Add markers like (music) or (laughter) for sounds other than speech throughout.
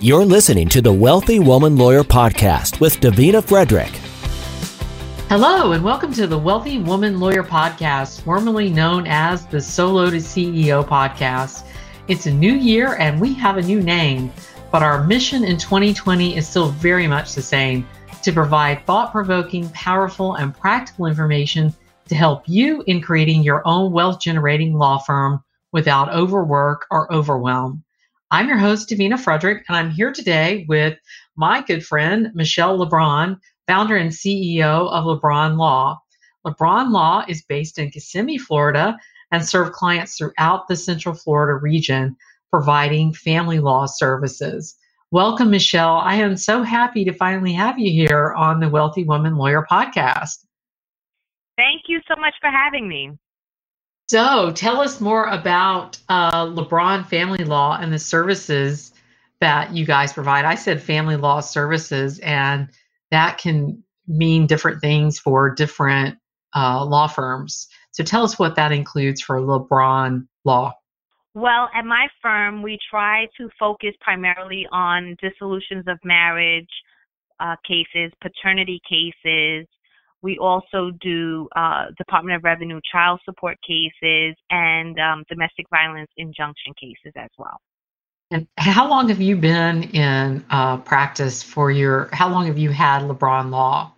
You're listening to the Wealthy Woman Lawyer Podcast with Davina Frederick. Hello, and welcome to the Wealthy Woman Lawyer Podcast, formerly known as the Solo to CEO Podcast. It's a new year and we have a new name, but our mission in 2020 is still very much the same to provide thought provoking, powerful, and practical information to help you in creating your own wealth generating law firm without overwork or overwhelm. I'm your host, Davina Frederick, and I'm here today with my good friend, Michelle LeBron, founder and CEO of LeBron Law. LeBron Law is based in Kissimmee, Florida, and serve clients throughout the Central Florida region, providing family law services. Welcome, Michelle. I am so happy to finally have you here on the Wealthy Woman Lawyer podcast. Thank you so much for having me. So, tell us more about uh, LeBron Family Law and the services that you guys provide. I said family law services, and that can mean different things for different uh, law firms. So, tell us what that includes for LeBron Law. Well, at my firm, we try to focus primarily on dissolutions of marriage uh, cases, paternity cases, we also do uh, Department of Revenue child support cases and um, domestic violence injunction cases as well. And how long have you been in uh, practice for your? How long have you had LeBron Law?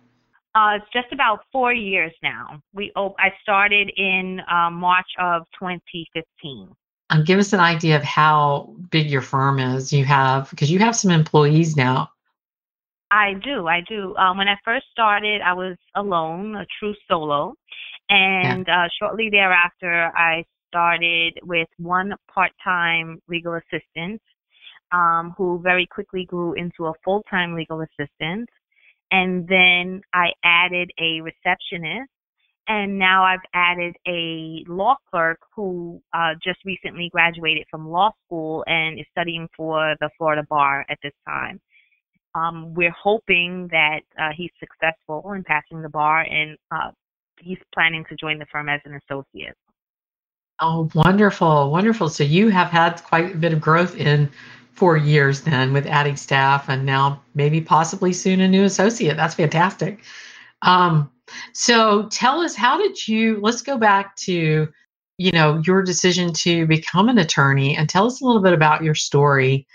Uh, it's just about four years now. We oh, I started in uh, March of 2015. And give us an idea of how big your firm is. You have because you have some employees now. I do, I do. Um, when I first started, I was alone, a true solo, and yeah. uh, shortly thereafter, I started with one part-time legal assistant, um, who very quickly grew into a full-time legal assistant, and then I added a receptionist, and now I've added a law clerk who uh, just recently graduated from law school and is studying for the Florida bar at this time. Um, we're hoping that uh, he's successful in passing the bar, and uh, he's planning to join the firm as an associate. Oh, wonderful, wonderful. So you have had quite a bit of growth in four years then with adding staff, and now maybe possibly soon a new associate. That's fantastic. Um, so tell us, how did you? Let's go back to you know your decision to become an attorney, and tell us a little bit about your story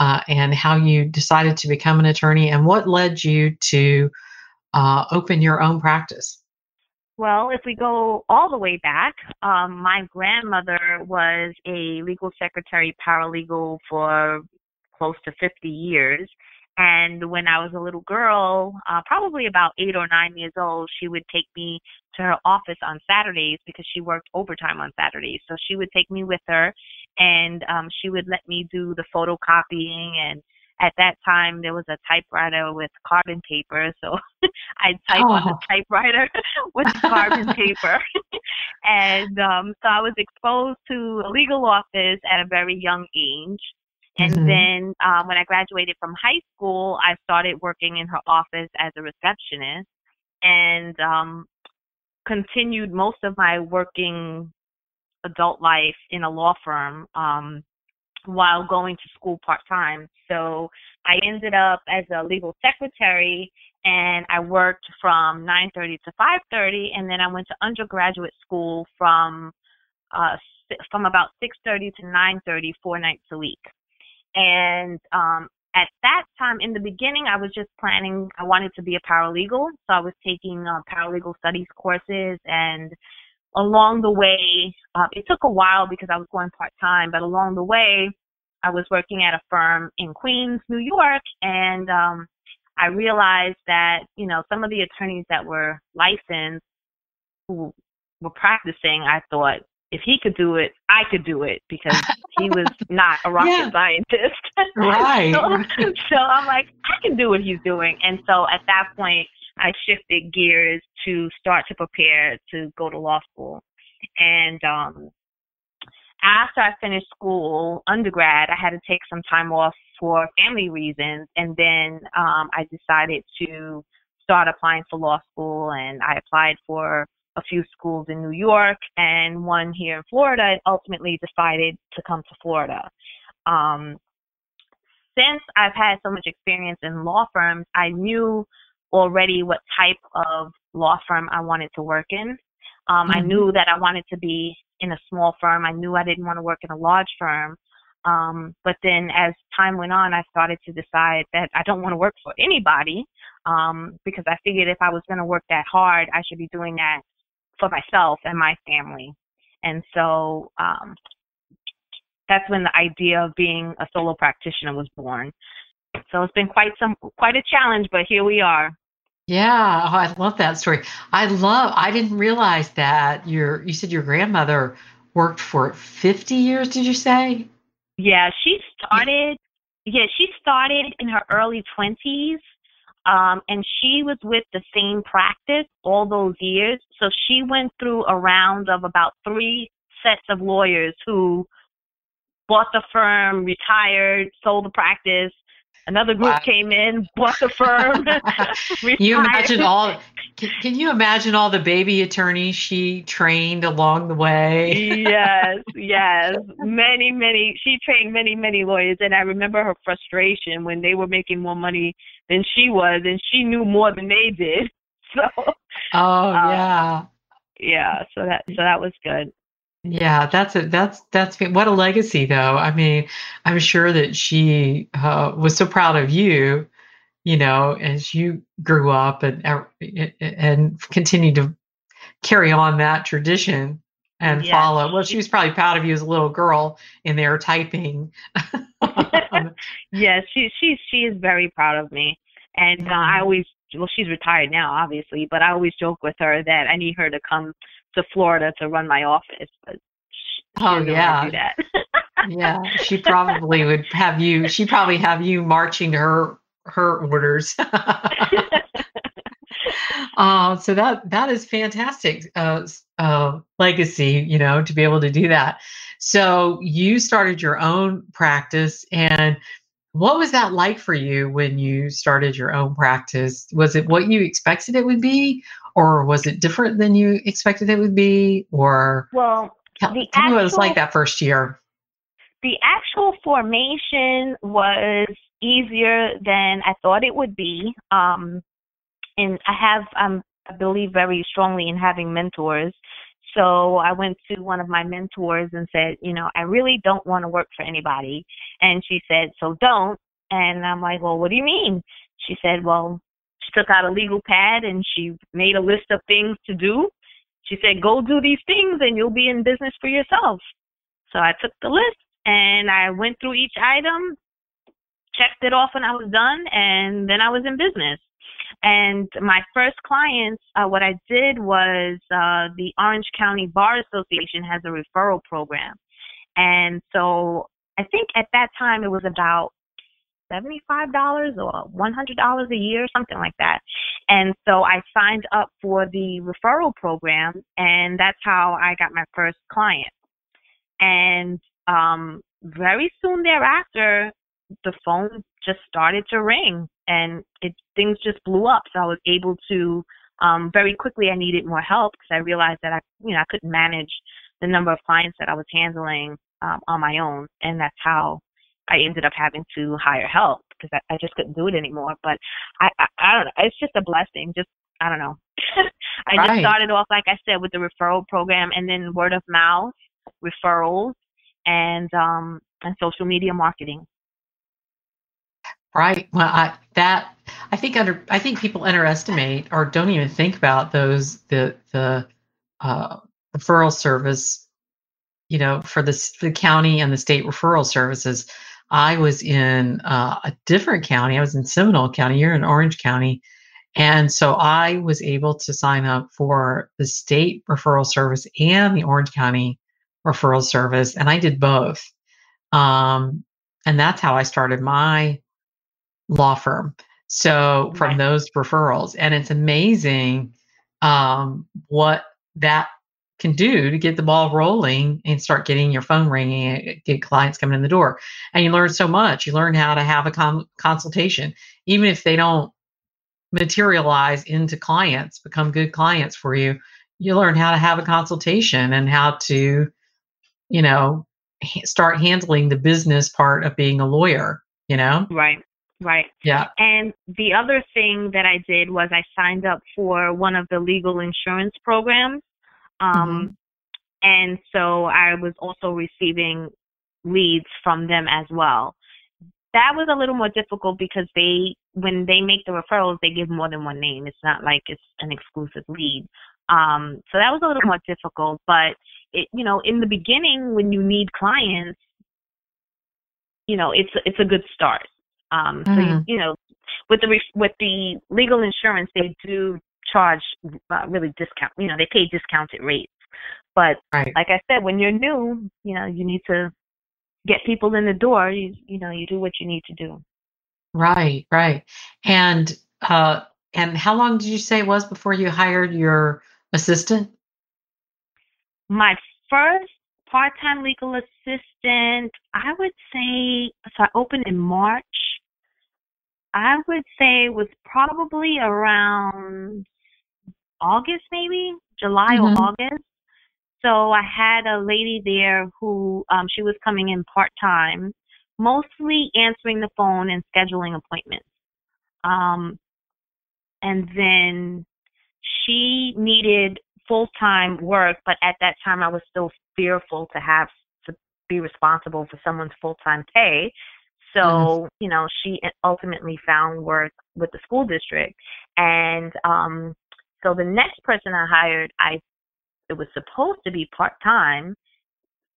uh, and how you decided to become an attorney and what led you to uh, open your own practice. Well, if we go all the way back, um, my grandmother was a legal secretary paralegal for close to 50 years. And when I was a little girl, uh, probably about eight or nine years old, she would take me to her office on Saturdays because she worked overtime on Saturdays. So she would take me with her and um, she would let me do the photocopying. And at that time, there was a typewriter with carbon paper. So (laughs) I'd type oh. on the oh. typewriter (laughs) with carbon (laughs) paper. and um, so I was exposed to a legal office at a very young age. And mm-hmm. then um, when I graduated from high school, I started working in her office as a receptionist and um, continued most of my working adult life in a law firm um, while going to school part time. So I ended up as a legal secretary and I worked from 9:30 to 5:30 and then I went to undergraduate school from uh, from about 6:30 to 9:30 four nights a week. And um, at that time, in the beginning, I was just planning, I wanted to be a paralegal. So I was taking uh, paralegal studies courses. And along the way, uh, it took a while because I was going part time, but along the way, I was working at a firm in Queens, New York. And um, I realized that, you know, some of the attorneys that were licensed who were practicing, I thought, if he could do it, I could do it because (laughs) he was not a rocket yeah. scientist. (laughs) Right. so, so I'm like, I can do what he's doing. And so at that point, I shifted gears to start to prepare to go to law school. And um, after I finished school, undergrad, I had to take some time off for family reasons. And then um, I decided to start applying for law school, and I applied for a few schools in New York and one here in Florida, and ultimately decided to come to Florida. Um, since I've had so much experience in law firms, I knew already what type of law firm I wanted to work in. Um, mm-hmm. I knew that I wanted to be in a small firm. I knew I didn't want to work in a large firm. Um, but then as time went on, I started to decide that I don't want to work for anybody um, because I figured if I was going to work that hard, I should be doing that for myself and my family. And so um, that's when the idea of being a solo practitioner was born. So it's been quite some quite a challenge, but here we are. Yeah, oh, I love that story. I love. I didn't realize that your you said your grandmother worked for 50 years. Did you say? Yeah, she started. Yeah, she started in her early 20s, um, and she was with the same practice all those years. So she went through a round of about three sets of lawyers who bought the firm, retired, sold the practice, Another group wow. came in, bought the firm. (laughs) (laughs) you imagine all? Can, can, you imagine all the baby attorneys she trained along the way? yes, (laughs) yes, many, many. She trained many, many lawyers, and I remember her frustration when they were making more money than she was, and she knew more than they did. So. Oh um, yeah. Yeah. So that so that was good. Yeah, that's a that's that's what a legacy though. I mean, I'm sure that she uh, was so proud of you, you know, as you grew up and and continued to carry on that tradition and yeah. follow. Well, she was probably proud of you as a little girl in there typing. (laughs) yes, she she she is very proud of me, and uh, I mm-hmm. always well, she's retired now, obviously, but I always joke with her that I need her to come to Florida to run my office, but she, oh yeah, (laughs) yeah, she probably would have you. She probably have you marching her her orders. (laughs) uh, so that that is fantastic uh, uh, legacy, you know, to be able to do that. So you started your own practice, and what was that like for you when you started your own practice? Was it what you expected it would be, or was it different than you expected it would be? Or well, tell, the tell actual, me what it was like that first year. The actual formation was easier than I thought it would be. Um, and I have, um, I believe very strongly in having mentors. So I went to one of my mentors and said, you know, I really don't want to work for anybody. And she said, so don't. And I'm like, well, what do you mean? She said, well, took out a legal pad and she made a list of things to do. She said, go do these things and you'll be in business for yourself. So I took the list and I went through each item, checked it off when I was done, and then I was in business. And my first clients, uh, what I did was uh, the Orange County Bar Association has a referral program. And so I think at that time it was about $75 or $100 a year, something like that. And so I signed up for the referral program, and that's how I got my first client. And um, very soon thereafter, the phone just started to ring and it things just blew up. So I was able to um, very quickly. I needed more help because I realized that I, you know, I couldn't manage the number of clients that I was handling um, on my own, and that's how I ended up having to hire help because I, I just couldn't do it anymore. But I, I, I don't know. It's just a blessing. Just I don't know. (laughs) I right. just started off, like I said, with the referral program, and then word of mouth, referrals, and um, and social media marketing. Right. Well, I, that I think under I think people underestimate or don't even think about those the the uh, referral service. You know, for the, the county and the state referral services. I was in uh, a different county. I was in Seminole County. You're in Orange County, and so I was able to sign up for the state referral service and the Orange County referral service, and I did both. Um, and that's how I started my law firm. So from right. those referrals, and it's amazing um, what that can do to get the ball rolling and start getting your phone ringing, get clients coming in the door. And you learn so much. You learn how to have a com- consultation, even if they don't materialize into clients, become good clients for you. You learn how to have a consultation and how to, you know, start handling the business part of being a lawyer you know? Right. Right. Yeah. And the other thing that I did was I signed up for one of the legal insurance programs. Um, Mm-hmm. And so I was also receiving leads from them as well. That was a little more difficult because they, when they make the referrals, they give more than one name. It's not like it's an exclusive lead. Um, so that was a little more difficult, but it, you know, in the beginning when you need clients, you know, it's, it's a good start. Um, so you, you know, with the with the legal insurance, they do charge uh, really discount. You know, they pay discounted rates. But Right. like I said, when you're new, you know, you need to get people in the door. You you know, you do what you need to do. Right, right. And uh and how long did you say it was before you hired your assistant? My first part-time legal assistant, I would say, so I opened in March. I would say it was probably around August, maybe July Mhm. or August. So I had a lady there who um, she was coming in part time, mostly answering the phone and scheduling appointments. Um, and then she needed full time work, but at that time I was still fearful to have to be responsible for someone's full time pay. So, you know, she ultimately found work with the school district. And um, so the next person I hired, I it was supposed to be part time.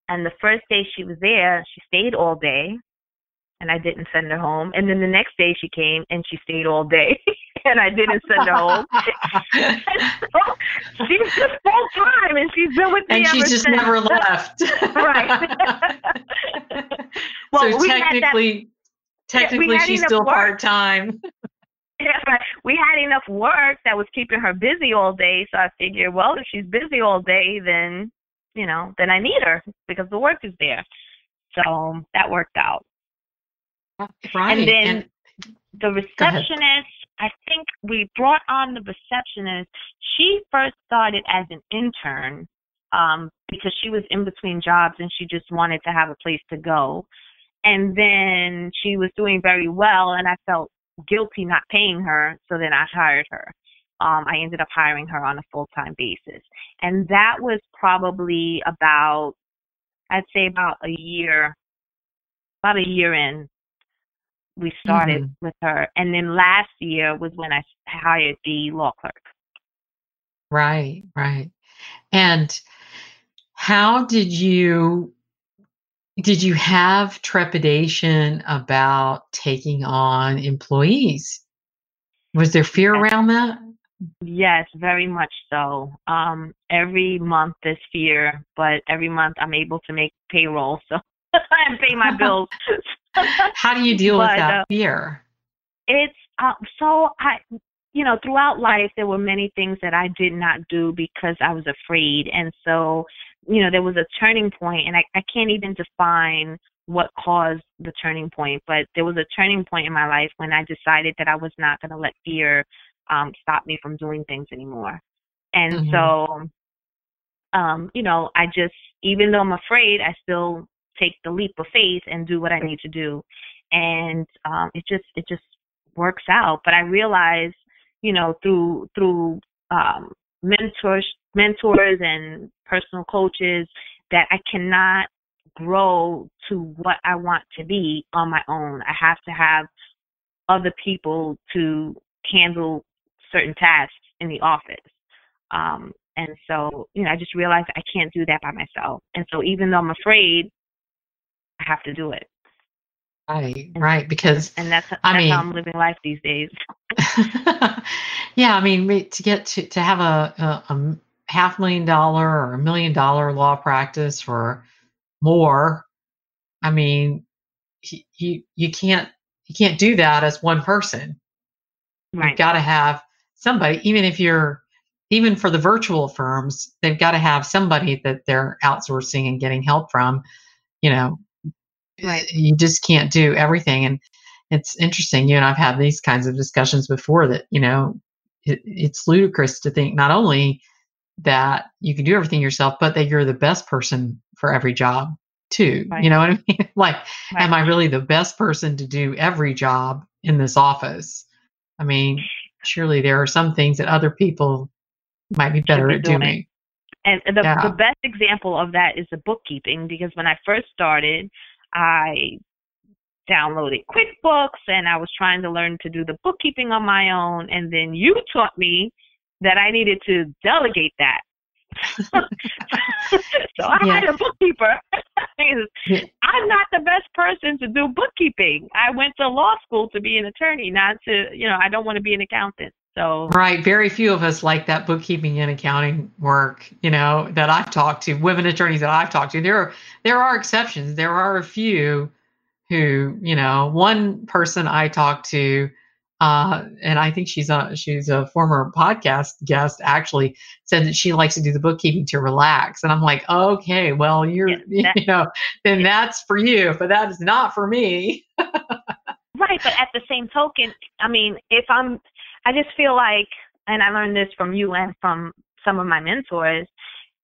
And the first day she was there, she stayed all day and I didn't send her home. And then the next day she came and she stayed all day (laughs) and I didn't send her home. (laughs) so she's just full time and she's been with me and she just since. never left. Right. (laughs) Well, so had that- technically technically she's still part time. (laughs) We had enough work that was keeping her busy all day. So I figured, well, if she's busy all day, then you know, then I need her because the work is there. So that worked out. Right. And then And- the receptionist, I think we brought on the receptionist. She first started as an intern um, because she was in between jobs and she just wanted to have a place to go. And then she was doing very well, and I felt guilty not paying her, so then I hired her. Um, I ended up hiring her on a full time basis. And that was probably about, I'd say about a year, about a year in we started Mhm. with her. And then last year was when I hired the law clerk. Right, right. And how did you did you have trepidation about taking on employees? Was there fear around that? Yes, very much so. Um, every month is fear, but every month I'm able to make payroll, (laughs) so and pay my (laughs) bills. How do you (laughs) deal with that uh, fear? it's uh, so I, you know, throughout life there were many things that I did not do because I was afraid, and so you know there was a turning point, and I, I can't even define what caused the turning point, but there was a turning point in my life when I decided that I was not going to let fear um, stop me from doing things anymore, and Mhm. so. Um, you know, I just, even though I'm afraid, I still take the leap of faith and do what I need to do. And um, it just, it just works out. But I realize, you know, through through um, mentors, mentors and personal coaches, that I cannot grow to what I want to be on my own. I have to have other people to handle certain tasks in the office. Um, and so, you know, I just realized I can't do that by myself. And so, even though I'm afraid, I have to do it. Right, right. Because And that's, that's I mean- how I'm living life these days. (laughs) yeah, I mean, to get to to have a half million dollar or a million dollar law practice or more, I mean, you you can't you can't do that as one person. You've got to have somebody, even if you're even for the virtual firms, they've got to have somebody that they're outsourcing and getting help from. You know, Right. you just can't do everything. And it's interesting. You and I've had these kinds of discussions before that, you know, it, it's ludicrous to think not only that you can do everything yourself, but that you're the best person for every job too. Right. You know what I (laughs) mean? like, Right. am I really the best person to do every job in this office? I mean, surely there are some things that other people might be better be at doing. doing. And the Yeah. the best example of that is the bookkeeping because when I first started, I downloaded QuickBooks and I was trying to learn to do the bookkeeping on my own and then you taught me that I needed to delegate that. (laughs) so I Yeah. hired a bookkeeper. (laughs) I'm not the best person to do bookkeeping. I went to law school to be an attorney, not to, you know, I don't want to be an accountant. So Right. Very few of us like that bookkeeping and accounting work, you know, that I've talked to, women attorneys that I've talked to. There are there are exceptions. There are a few who, you know, one person I talked to, uh, and I think she's a she's a former podcast guest actually said that she likes to do the bookkeeping to relax. And I'm like, okay, well, you're Yeah, (laughs) that- you know, then that's for you, but that is not for me. (laughs) Right, but at the same token, I mean, if I'm, I just feel like, and I learned this from you and from some of my mentors,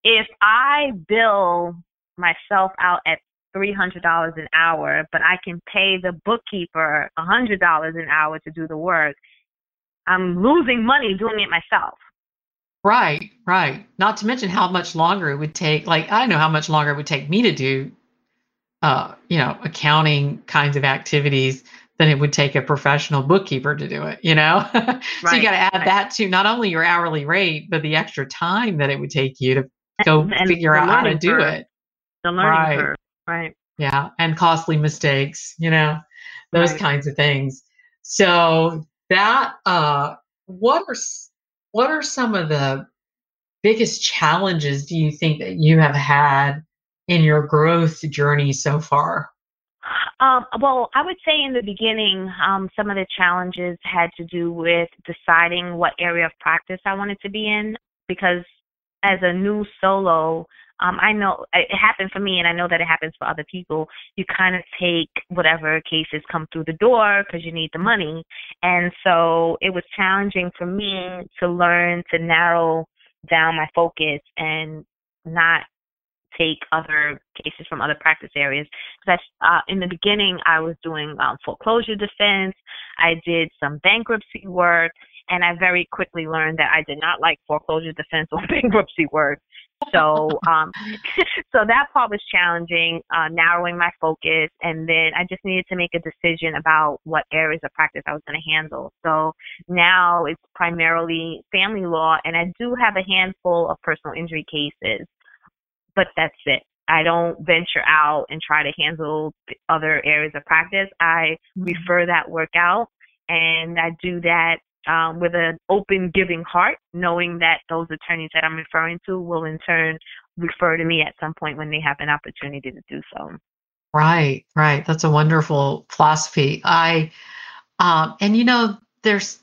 if I bill myself out at three hundred dollars an hour, but I can pay the bookkeeper hundred dollars an hour to do the work, I'm losing money doing it myself. Right, right. Not to mention how much longer it would take. Like I know how much longer it would take me to do, uh, you know, accounting kinds of activities than it would take a professional bookkeeper to do it. You know, (laughs) so you got to add right. that to not only your hourly rate, but the extra time that it would take you to go And- and figure out how to do curve. it. The learning Right. curve, right? Yeah, and costly mistakes. You know, those Right. kinds of things. So that uh, what are what are some of the biggest challenges do you think that you have had in your growth journey so far? Um, well, I would say in the beginning, um, some of the challenges had to do with deciding what area of practice I wanted to be in because as a new solo, um, I know it happened for me and I know that it happens for other people. You kind of take whatever cases come through the door because you need the money. And so it was challenging for me to learn to narrow down my focus and not take other cases from other practice areas because uh, in the beginning I was doing um, foreclosure defense. I did some bankruptcy work, and I very quickly learned that I did not like foreclosure defense or (laughs) bankruptcy work. So, (laughs) um, so that part was challenging, uh, narrowing my focus, and then I just needed to make a decision about what areas of practice I was going to handle. So now it's primarily family law, and I do have a handful of personal injury cases, but that's it. I don't venture out and try to handle other areas of practice. I refer that work out, and I do that um, with an open, giving heart, knowing that those attorneys that I'm referring to will in turn refer to me at some point when they have an opportunity to do so. Right, right. That's a wonderful philosophy. I, um, and you know, there's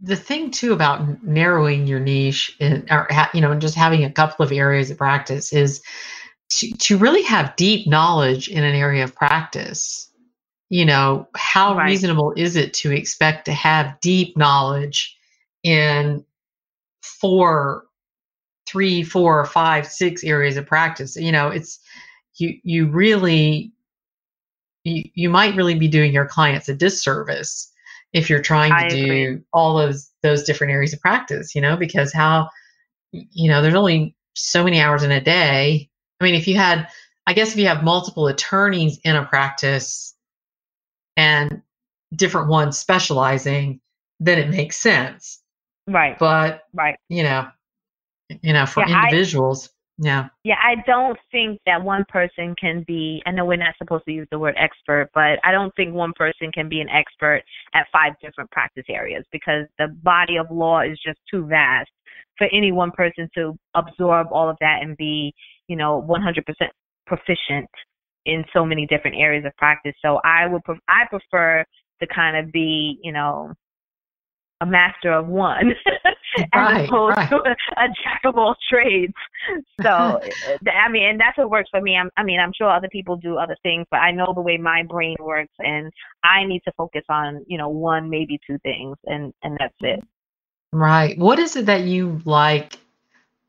the thing too about narrowing your niche, and, or ha, you know, and just having a couple of areas of practice is to to really have deep knowledge in an area of practice. You know, how Right. reasonable is it to expect to have deep knowledge in four, three, four, five, six areas of practice? You know, it's you you really you, you might really be doing your clients a disservice if you're trying to I do agree. all those those different areas of practice you know because how you know there's only so many hours in a day i mean if you had i guess if you have multiple attorneys in a practice and different ones specializing then it makes sense Right, but right. you know you know for Yeah, individuals yeah Yeah, I don't think that one person can be, I know we're not supposed to use the word expert, but I don't think one person can be an expert at five different practice areas because the body of law is just too vast for any one person to absorb all of that and be, you know, 100% proficient in so many different areas of practice. So I would, pref- I prefer to kind of be, you know, a master of one (laughs) (laughs) as Right, opposed right. to a, a jack of all trades. So (laughs) I mean, and that's what works for me. I'm, I mean, I'm sure other people do other things, but I know the way my brain works, and I need to focus on you know one, maybe two things, and and that's it. Right. What is it that you like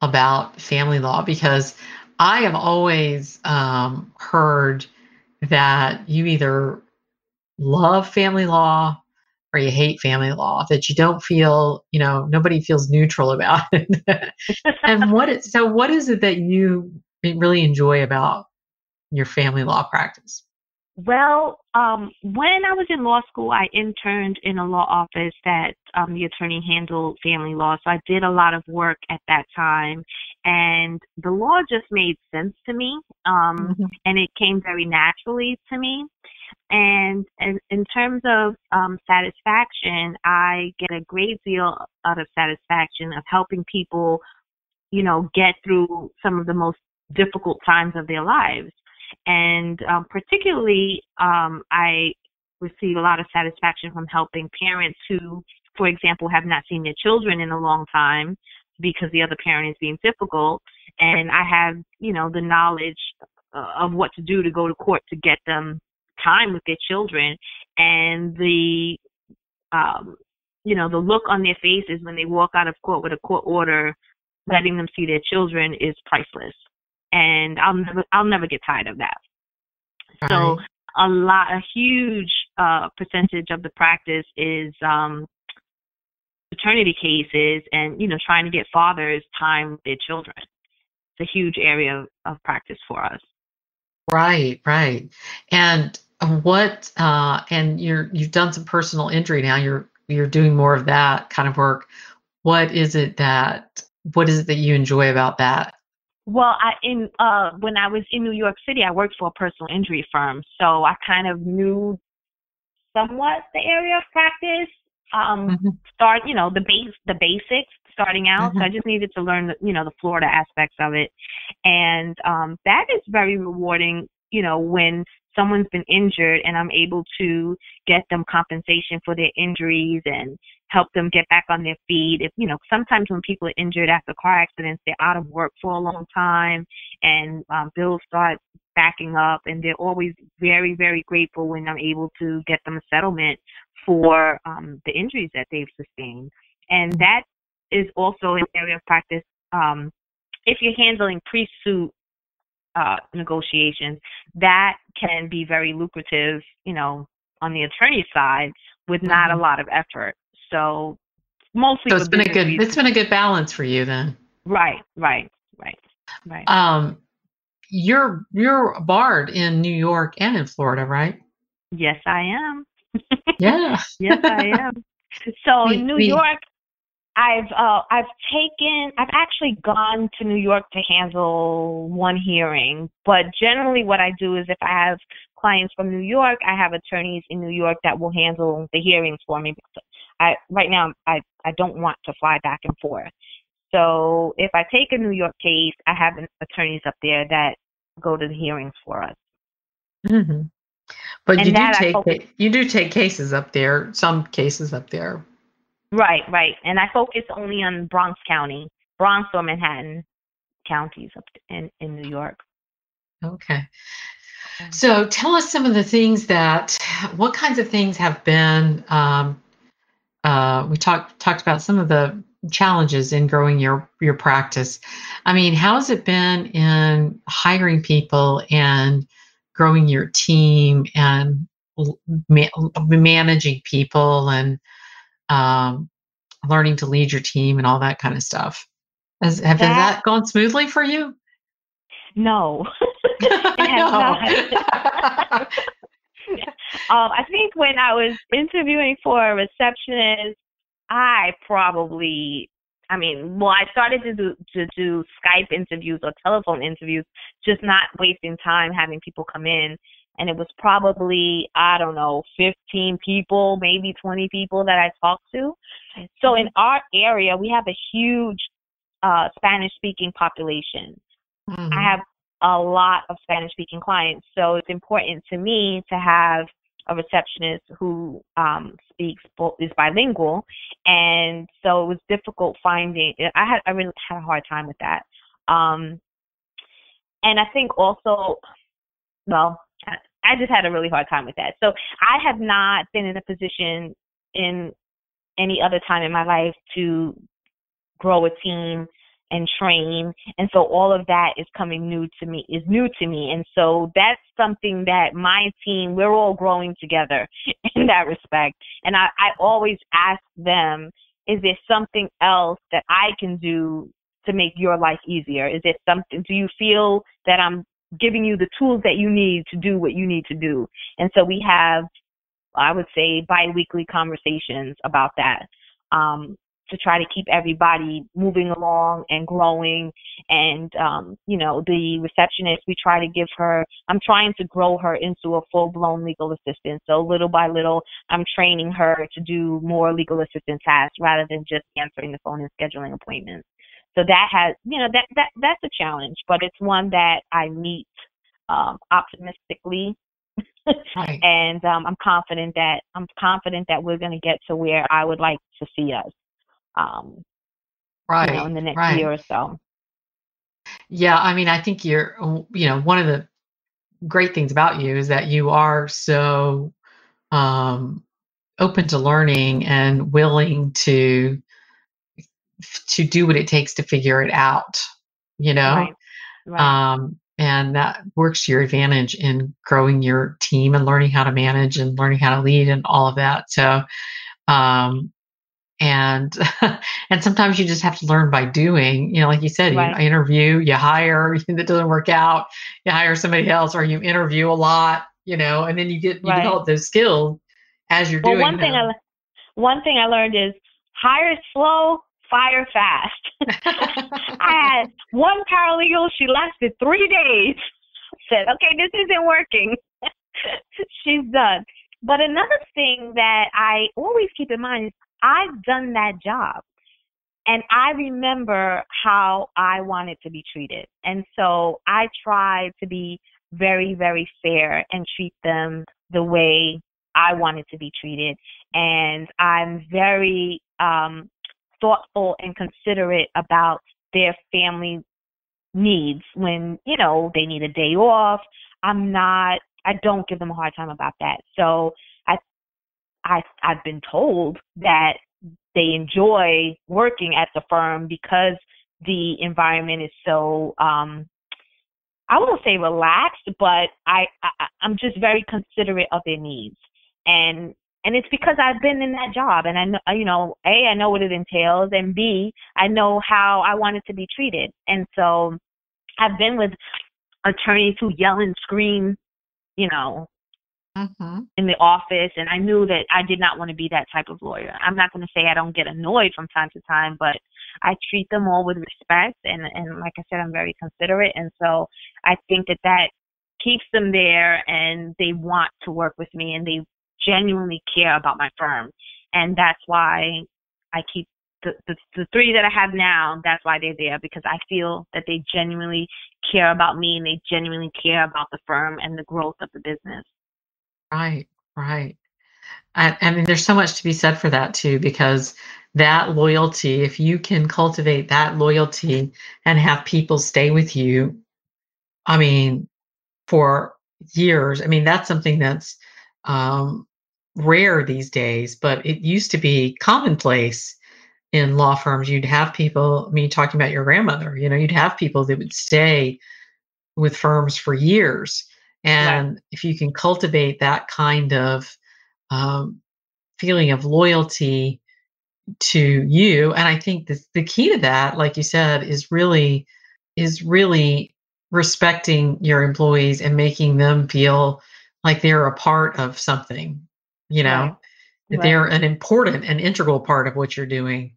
about family law? Because I have always um, heard that you either love family law or you hate family law, that you don't feel, you know, nobody feels neutral about (laughs) it. and (laughs) what is, so what is it that you really enjoy about your family law practice? Well, um, when I was in law school, I interned in a law office that um, the attorney handled family law. So I did a lot of work at that time, and the law just made sense to me, um, mm-hmm. and it came very naturally to me. And, and in terms of um, satisfaction, I get a great deal out of satisfaction of helping people, you know, get through some of the most difficult times of their lives. And um, particularly, um, I receive a lot of satisfaction from helping parents who, for example, have not seen their children in a long time because the other parent is being difficult. And I have, you know, the knowledge uh, of what to do to go to court to get them time with their children. And the, um, you know, the look on their faces when they walk out of court with a court order letting them see their children is priceless and I'll never I'll never get tired of that. All so right. a lot a huge uh, percentage of the practice is um, paternity cases and you know trying to get fathers time with their children. It's a huge area of, of practice for us. Right, right. And what uh, and you're you've done some personal injury now. You're you're doing more of that kind of work. What is it that what is it that you enjoy about that? Well, I in uh when I was in New York City, I worked for a personal injury firm, so I kind of knew somewhat the area of practice. Um, mm-hmm. start, you know, the base, the basics starting out. Mm-hmm. So I just needed to learn, the, you know, the Florida aspects of it, and um, that is very rewarding. You know, when someone's been injured and I'm able to get them compensation for their injuries and help them get back on their feet. If you know, sometimes when people are injured after car accidents, they're out of work for a long time, and um, bills start backing up, and they're always very, very grateful when I'm able to get them a settlement for um, the injuries that they've sustained. And that is also an area of practice. Um, if you're handling pre-suit uh, negotiations, that can be very lucrative, you know, on the attorney side with not mm-hmm. a lot of effort. So mostly. So it's been a good. Reasons. It's been a good balance for you then. Right. Right. Right. Right. Um, you're you're barred in New York and in Florida, right? Yes, I am. Yeah. (laughs) yes, I am. So (laughs) in New York, I've uh, I've taken I've actually gone to New York to handle one hearing, but generally what I do is if I have clients from New York, I have attorneys in New York that will handle the hearings for me. I right now I I don't want to fly back and forth. So if I take a New York case, I have attorneys up there that go to the hearings for us. Mm-hmm. But and you do take you do take cases up there, some cases up there. Right, right. And I focus only on Bronx County, Bronx or Manhattan counties up in, in New York. Okay. So tell us some of the things that, what kinds of things have been, um, uh, we talked talked about some of the challenges in growing your your practice. I mean, how's it been in hiring people and growing your team and ma- managing people and um, learning to lead your team and all that kind of stuff. Has, have that, that gone smoothly for you? No, (laughs) (laughs) it has not. (laughs) um, I think when I was interviewing for a receptionist, I probably, I mean, well, I started to do to do Skype interviews or telephone interviews, just not wasting time having people come in and it was probably I don't know 15 people, maybe 20 people that I talked to. So in our area, we have a huge uh, Spanish speaking population. Mm-hmm. I have a lot of Spanish speaking clients, so it's important to me to have a receptionist who um, speaks is bilingual, and so it was difficult finding. I had I really had a hard time with that. Um, and I think also, well, I just had a really hard time with that. So I have not been in a position in any other time in my life to grow a team and train. And so all of that is coming new to me, is new to me. And so that's something that my team, we're all growing together (laughs) in that respect. And I, I always ask them, is there something else that I can do to make your life easier? Is there something, do you feel that I'm giving you the tools that you need to do what you need to do? And so we have, I would say, biweekly conversations about that. Um, to try to keep everybody moving along and growing. And, um, you know, the receptionist, we try to give her, I'm trying to grow her into a full blown legal assistant. So little by little, I'm training her to do more legal assistant tasks rather than just answering the phone and scheduling appointments. So that has, you know, that, that, that's a challenge, but it's one that I meet, um, optimistically right. (laughs) and um, I'm confident that I'm confident that we're going to get to where I would like to see us um, right, you know, in the next right. year or so. Yeah, I mean, I think you're, you know, one of the great things about you is that you are so um, open to learning and willing to to do what it takes to figure it out. You know, right. Right. Um, and that works to your advantage in growing your team and learning how to manage and learning how to lead and all of that. So, um, and (laughs) and sometimes you just have to learn by doing you know like you said right. you interview you hire (laughs) you that doesn't work out you hire somebody else or you interview a lot you know and then you get you right. develop those skills as you're well, doing one them. thing I, one thing I learned is hire slow fire fast (laughs) i had one paralegal she lasted three days said okay this isn't working (laughs) she's done but another thing that i always keep in mind is I've done that job. And I remember how I wanted to be treated. And so I try to be very, very fair and treat them the way I wanted to be treated. And I'm very um, thoughtful and considerate about their family needs when, you know, they need a day off. I'm not, I don't give them a hard time about that. So I I I've been told that they enjoy working at the firm because the environment is so um I won't say relaxed, but I, I I'm just very considerate of their needs. And and it's because I've been in that job and I know you know, A, I know what it entails and B, I know how I wanted to be treated. And so I've been with attorneys who yell and scream, you know, mm-hmm. in the office, and I knew that I did not want to be that type of lawyer. I'm not going to say I don't get annoyed from time to time, but I treat them all with respect, and and like I said, I'm very considerate, and so I think that that keeps them there, and they want to work with me, and they genuinely care about my firm, and that's why I keep the, the, the three that I have now, that's why they're there because I feel that they genuinely care about me and they genuinely care about the firm and the growth of the business. Right, right. I, I mean, there's so much to be said for that too, because that loyalty, if you can cultivate that loyalty and have people stay with you, I mean, for years, I mean, that's something that's um, rare these days, but it used to be commonplace in law firms. You'd have people, I mean, talking about your grandmother, you know, you'd have people that would stay with firms for years and right. if you can cultivate that kind of um, feeling of loyalty to you, and I think the, the key to that, like you said, is really is really respecting your employees and making them feel like they're a part of something, you know, right. that right. they're an important and integral part of what you're doing,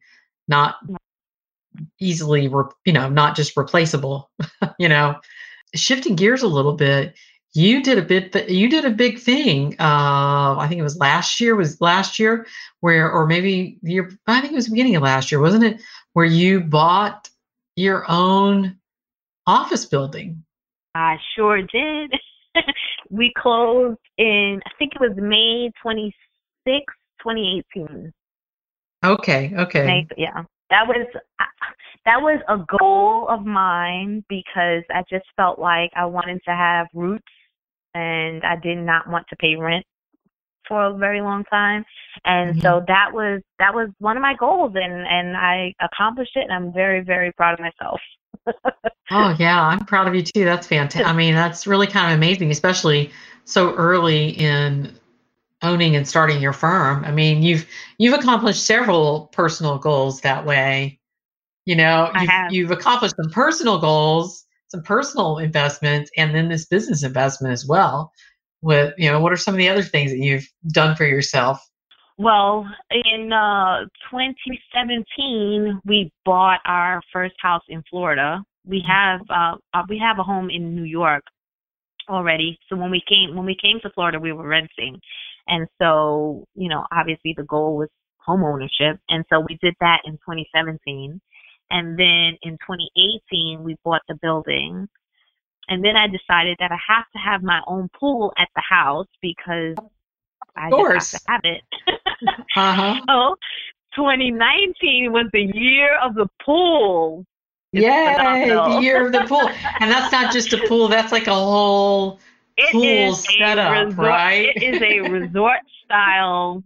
not easily, re- you know, not just replaceable, (laughs) you know. Shifting gears a little bit, you did a bit you did a big thing uh i think it was last year was last year where or maybe year i think it was the beginning of last year wasn't it where you bought your own office building i sure did (laughs) we closed in i think it was may 26 2018 okay okay may, yeah that was that was a goal of mine because I just felt like I wanted to have roots and I did not want to pay rent. for a very long time, and mm-hmm. so that was that was one of my goals, and and I accomplished it, and I'm very very proud of myself. Oh yeah, I'm proud of you too. That's fantastic. I mean, that's really kind of amazing, especially so early in owning and starting your firm. I mean, you've you've accomplished several personal goals that way. You know, you've, you've accomplished some personal goals, some personal investments, and then this business investment as well. With you know, what are some of the other things that you've done for yourself? Well, in uh, 2017, we bought our first house in Florida. We have uh, uh, we have a home in New York already. So when we came when we came to Florida, we were renting, and so you know obviously the goal was home ownership, and so we did that in 2017, and then in 2018 we bought the building, and then I decided that I have to have my own pool at the house because I just have to have it. (laughs) uh-huh. (laughs) So 2019 was the year of the pool. Yay, the year of the pool. (laughs) And that's not just a pool, that's like a whole it pool setup, resort, right? It is a resort style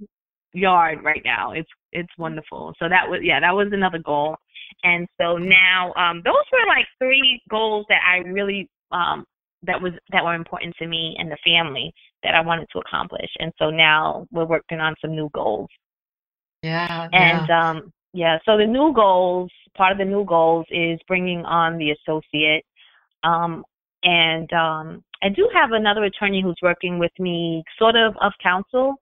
yard right now. It's it's wonderful. So that was yeah, that was another goal. And so now um those were like three goals that I really um that was that were important to me and the family that I wanted to accomplish. And so now we're working on some new goals. Yeah. And yeah. um yeah, so the new goals, part of the new goals is bringing on the associate. Um and um I do have another attorney who's working with me sort of of counsel.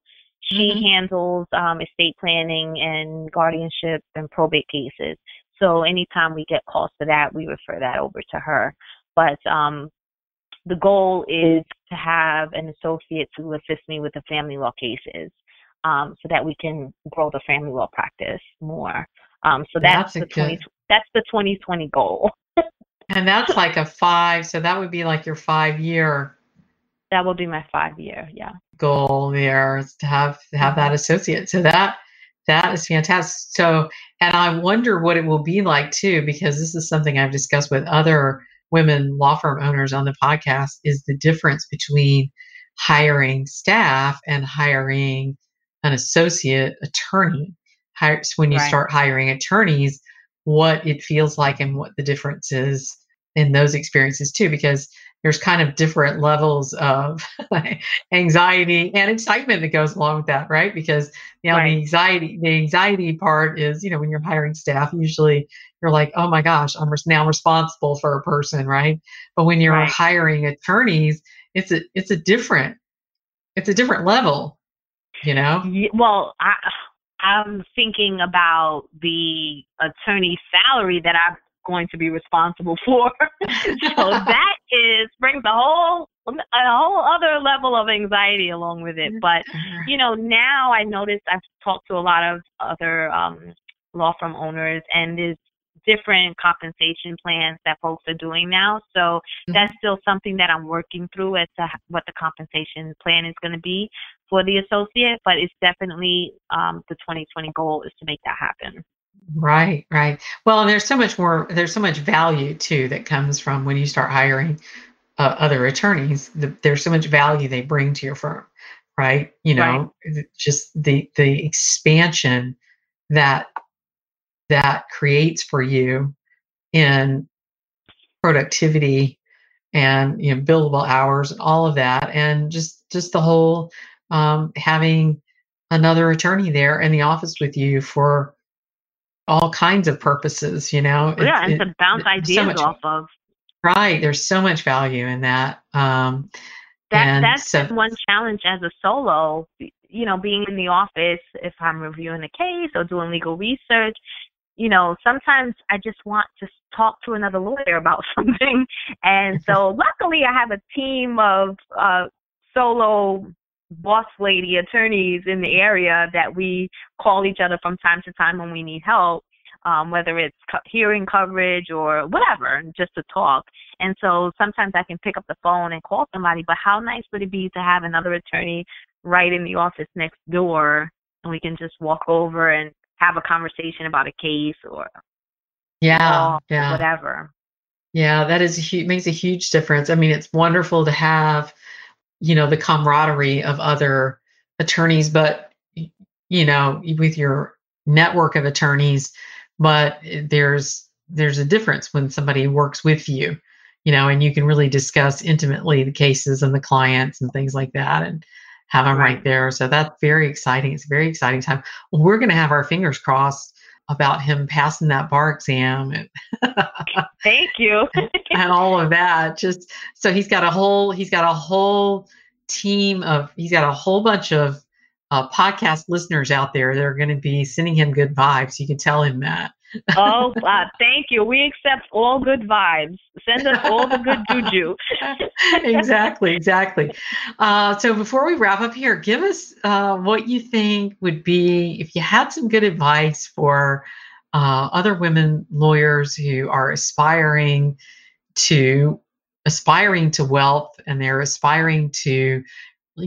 She mm-hmm. handles um estate planning and guardianship and probate cases. So anytime we get calls for that, we refer that over to her. But um the goal is to have an associate to assist me with the family law cases um, so that we can grow the family law practice more. Um, so that's, that's the 20, that's the 2020 goal. and that's (laughs) like a five, so that would be like your five year. That will be my five year, yeah. Goal there is to have have that mm-hmm. associate. So that that is fantastic. So, and I wonder what it will be like too, because this is something I've discussed with other women law firm owners on the podcast is the difference between hiring staff and hiring an associate attorney. When you right. start hiring attorneys, what it feels like and what the difference is in those experiences too, because there's kind of different levels of (laughs) anxiety and excitement that goes along with that, right? Because you know right. the anxiety, the anxiety part is, you know, when you're hiring staff, usually you're like, oh my gosh, I'm now responsible for a person, right? But when you're right. hiring attorneys, it's a it's a different it's a different level, you know. Well, I I'm thinking about the attorney salary that I'm going to be responsible for. (laughs) so that is brings a whole a whole other level of anxiety along with it. But mm-hmm. you know, now I noticed I've talked to a lot of other um, law firm owners, and there's different compensation plans that folks are doing now. So mm-hmm. that's still something that I'm working through as to what the compensation plan is going to be for the associate. But it's definitely um, the 2020 goal is to make that happen. Right, right. Well, and there's so much more, there's so much value too that comes from when you start hiring uh, other attorneys. The, there's so much value they bring to your firm, right? You know, right. just the the expansion that that creates for you in productivity and you know billable hours and all of that, and just just the whole um, having another attorney there in the office with you for all kinds of purposes, you know. Yeah, it, and to bounce ideas so much, off of. Right. There's so much value in that. Um, that that's so, one challenge as a solo. You know, being in the office, if I'm reviewing a case or doing legal research, you know, sometimes I just want to talk to another lawyer about (laughs) something. And so (laughs) luckily I have a team of uh, solo boss lady attorneys in the area that we call each other from time to time when we need help, um, whether it's co- hearing coverage or whatever, just to talk. And so sometimes I can pick up the phone and call somebody, but how nice would it be to have another attorney right in the office next door and we can just walk over and have a conversation about a case or yeah, yeah. whatever. Yeah, that is a huge, makes a huge difference. I mean, it's wonderful to have you know the camaraderie of other attorneys, but you know, with your network of attorneys, but there's there's a difference when somebody works with you, you know, and you can really discuss intimately the cases and the clients and things like that and have them right, there. So that's very exciting. It's a very exciting time. We're going to have our fingers crossed about him passing that bar exam and (laughs) thank you (laughs) and all of that just so he's got a whole he's got a whole team of he's got a whole bunch of uh, podcast listeners out there that are going to be sending him good vibes you can tell him that oh, uh, thank you. We accept all good vibes. Send us all the good juju. (laughs) exactly, exactly. Uh, so before we wrap up here, give us uh, what you think would be if you had some good advice for uh, other women lawyers who are aspiring to aspiring to wealth and they're aspiring to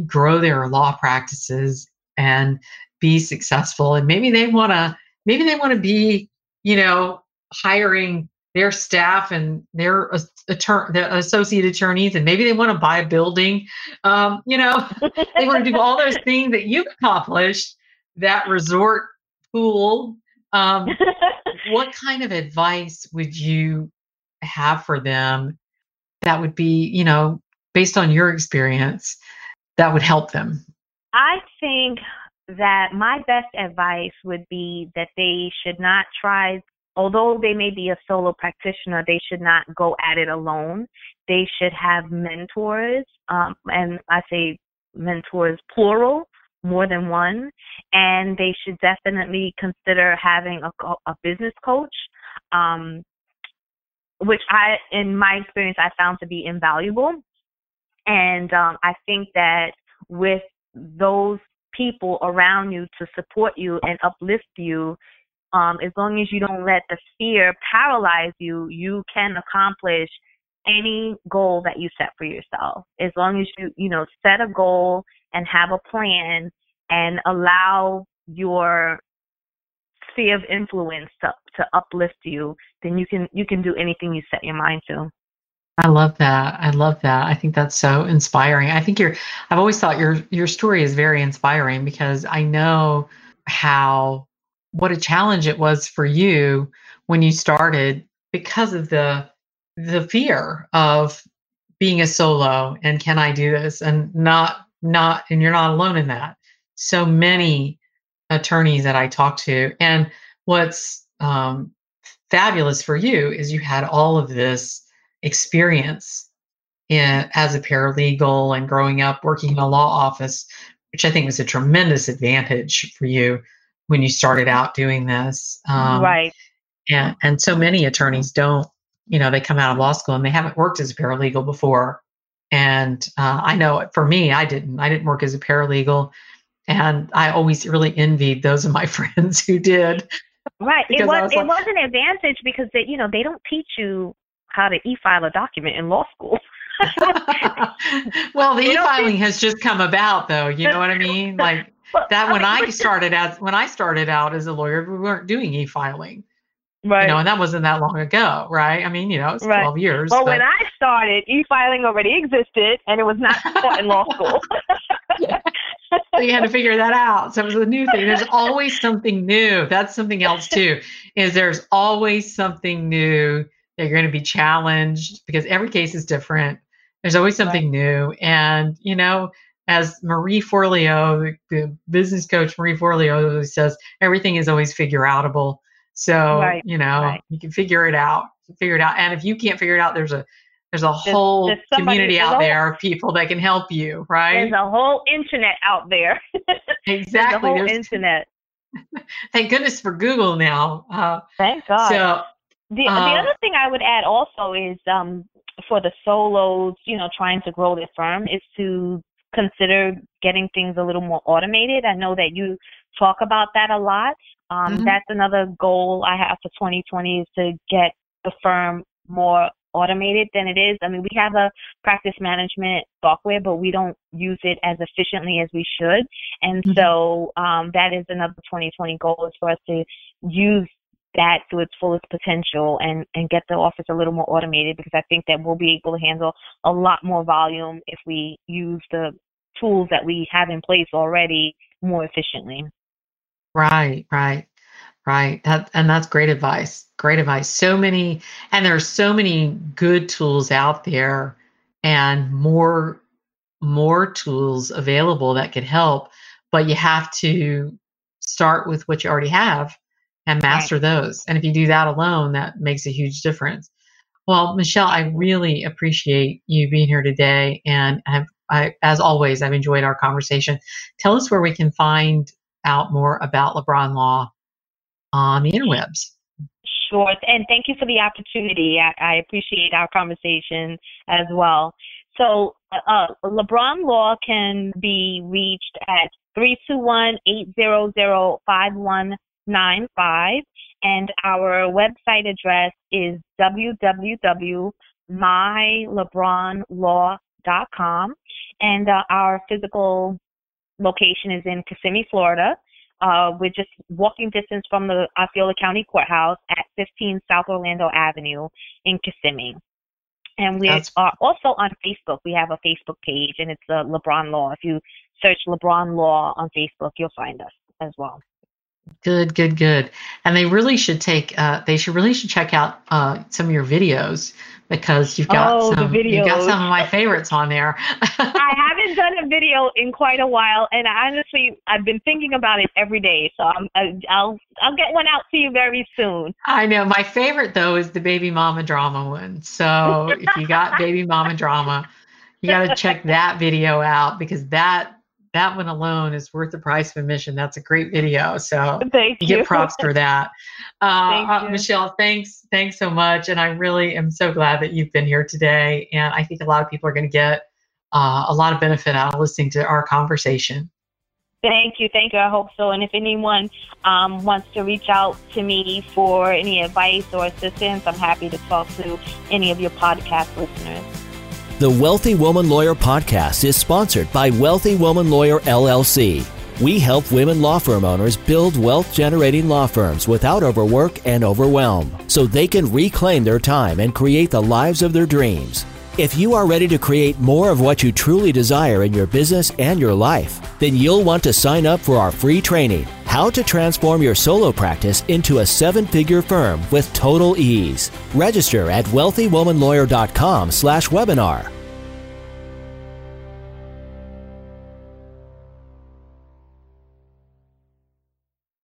grow their law practices and be successful and maybe they want to maybe they want to be you know, hiring their staff and their attorney, the associate attorneys, and maybe they want to buy a building. Um, you know, they want to do all those (laughs) things that you've accomplished. That resort pool. Um, what (laughs) kind of advice would you have for them that would be, you know, based on your experience, that would help them? I think that my best advice would be that they should not try although they may be a solo practitioner, they should not go at it alone. They should have mentors, um, and I say mentors plural, more than one, and they should definitely consider having a, a business coach, um, which I, in my experience, I found to be invaluable. And um, I think that with those people around you to support you and uplift you, um, as long as you don't let the fear paralyze you, you can accomplish any goal that you set for yourself. As long as you, you know, set a goal and have a plan and allow your sphere of influence to, to uplift you, then you can you can do anything you set your mind to. I love that. I love that. I think that's so inspiring. I think you're I've always thought your your story is very inspiring because I know how what a challenge it was for you when you started because of the the fear of being a solo and can I do this and not not and you're not alone in that. So many attorneys that I talk to and what's um, fabulous for you is you had all of this experience in, as a paralegal and growing up working in a law office, which I think was a tremendous advantage for you when you started out doing this. Um, right. And, and so many attorneys don't, you know, they come out of law school and they haven't worked as a paralegal before. And uh, I know for me, I didn't. I didn't work as a paralegal. And I always really envied those of my (laughs) friends who did. Right. It was, was it was an advantage because they, you know, they don't teach you how to e-file a document in law school. (laughs) well, the e-filing has just come about, though. You know what I mean? (laughs) Like well, that when I, mean, I started out when I started out as a lawyer, we weren't doing e-filing. Right. You know, and that wasn't that long ago, right? I mean, you know, it's right. 12 years. Well, but... when I started, e-filing already existed and it was not taught in law school. (laughs) so you had to figure that out. So it was a new thing. There's always something new. That's something else too. Is there's always something new you're going to be challenged because every case is different. There's always something right. new. And, you know, as Marie Forleo, the business coach Marie Forleo says, everything is always figure outable. So, right. you know, right. you can figure it out, figure it out. And if you can't figure it out, there's a there's a whole there's community out there of people that can help you, right? There's a whole internet out there. exactly. (laughs) there's a whole there's, internet. (laughs) Thank goodness for Google now. Uh, Thank God. So the uh, the other thing I would add also is um for the solos, you know, trying to grow their firm is to consider getting things a little more automated. I know that you talk about that a lot. Um, mm-hmm. That's another goal I have for 2020 is to get the firm more automated than it is. I mean, we have a practice management software, but we don't use it as efficiently as we should. And mm-hmm. so um, that is another 2020 goal is for us to use that to its fullest potential and, and get the office a little more automated because I think that we'll be able to handle a lot more volume if we use the tools that we have in place already more efficiently. Right, right, right. That and that's great advice. Great advice. So many, and there are so many good tools out there, and more more tools available that could help. But you have to start with what you already have and master right. those. And if you do that alone, that makes a huge difference. Well, Michelle, I really appreciate you being here today, and I've, I, as always, I've enjoyed our conversation. Tell us where we can find out more about LeBron Law on the interwebs. Sure, and thank you for the opportunity. I, I appreciate our conversation as well. So, uh, uh LeBron Law can be reached at 321 800 5195 and our website address is www.mylebronlaw.com. And uh, our physical location is in Kissimmee, Florida. Uh, we're just walking distance from the Osceola County Courthouse at 15 South Orlando Avenue in Kissimmee. And we That's... are also on Facebook. We have a Facebook page, and it's uh, LeBron Law. If you search LeBron Law on Facebook, you'll find us as well. Good, good, good. And they really should take. Uh, they should really should check out uh, some of your videos because you've got oh, some. You've got some of my favorites on there. (laughs) I haven't done a video in quite a while, and honestly, I've been thinking about it every day. So I'm, I'll I'll get one out to you very soon. I know my favorite though is the baby mama drama one. So if you got baby mama drama, you got to check that video out because that that one alone is worth the price of admission. That's a great video. So Thank you, you. get props for that. (laughs) Uh, Thank uh, Michelle, thanks. Thanks so much. And I really am so glad that you've been here today. And I think a lot of people are going to get uh, a lot of benefit out of listening to our conversation. Thank you. Thank you. I hope so. And if anyone um, wants to reach out to me for any advice or assistance, I'm happy to talk to any of your podcast listeners. The Wealthy Woman Lawyer podcast is sponsored by Wealthy Woman Lawyer LLC. We help women law firm owners build wealth generating law firms without overwork and overwhelm so they can reclaim their time and create the lives of their dreams. If you are ready to create more of what you truly desire in your business and your life, then you'll want to sign up for our free training, How to Transform Your Solo Practice into a Seven-Figure Firm with Total Ease. Register at wealthywomanlawyer.com slash webinar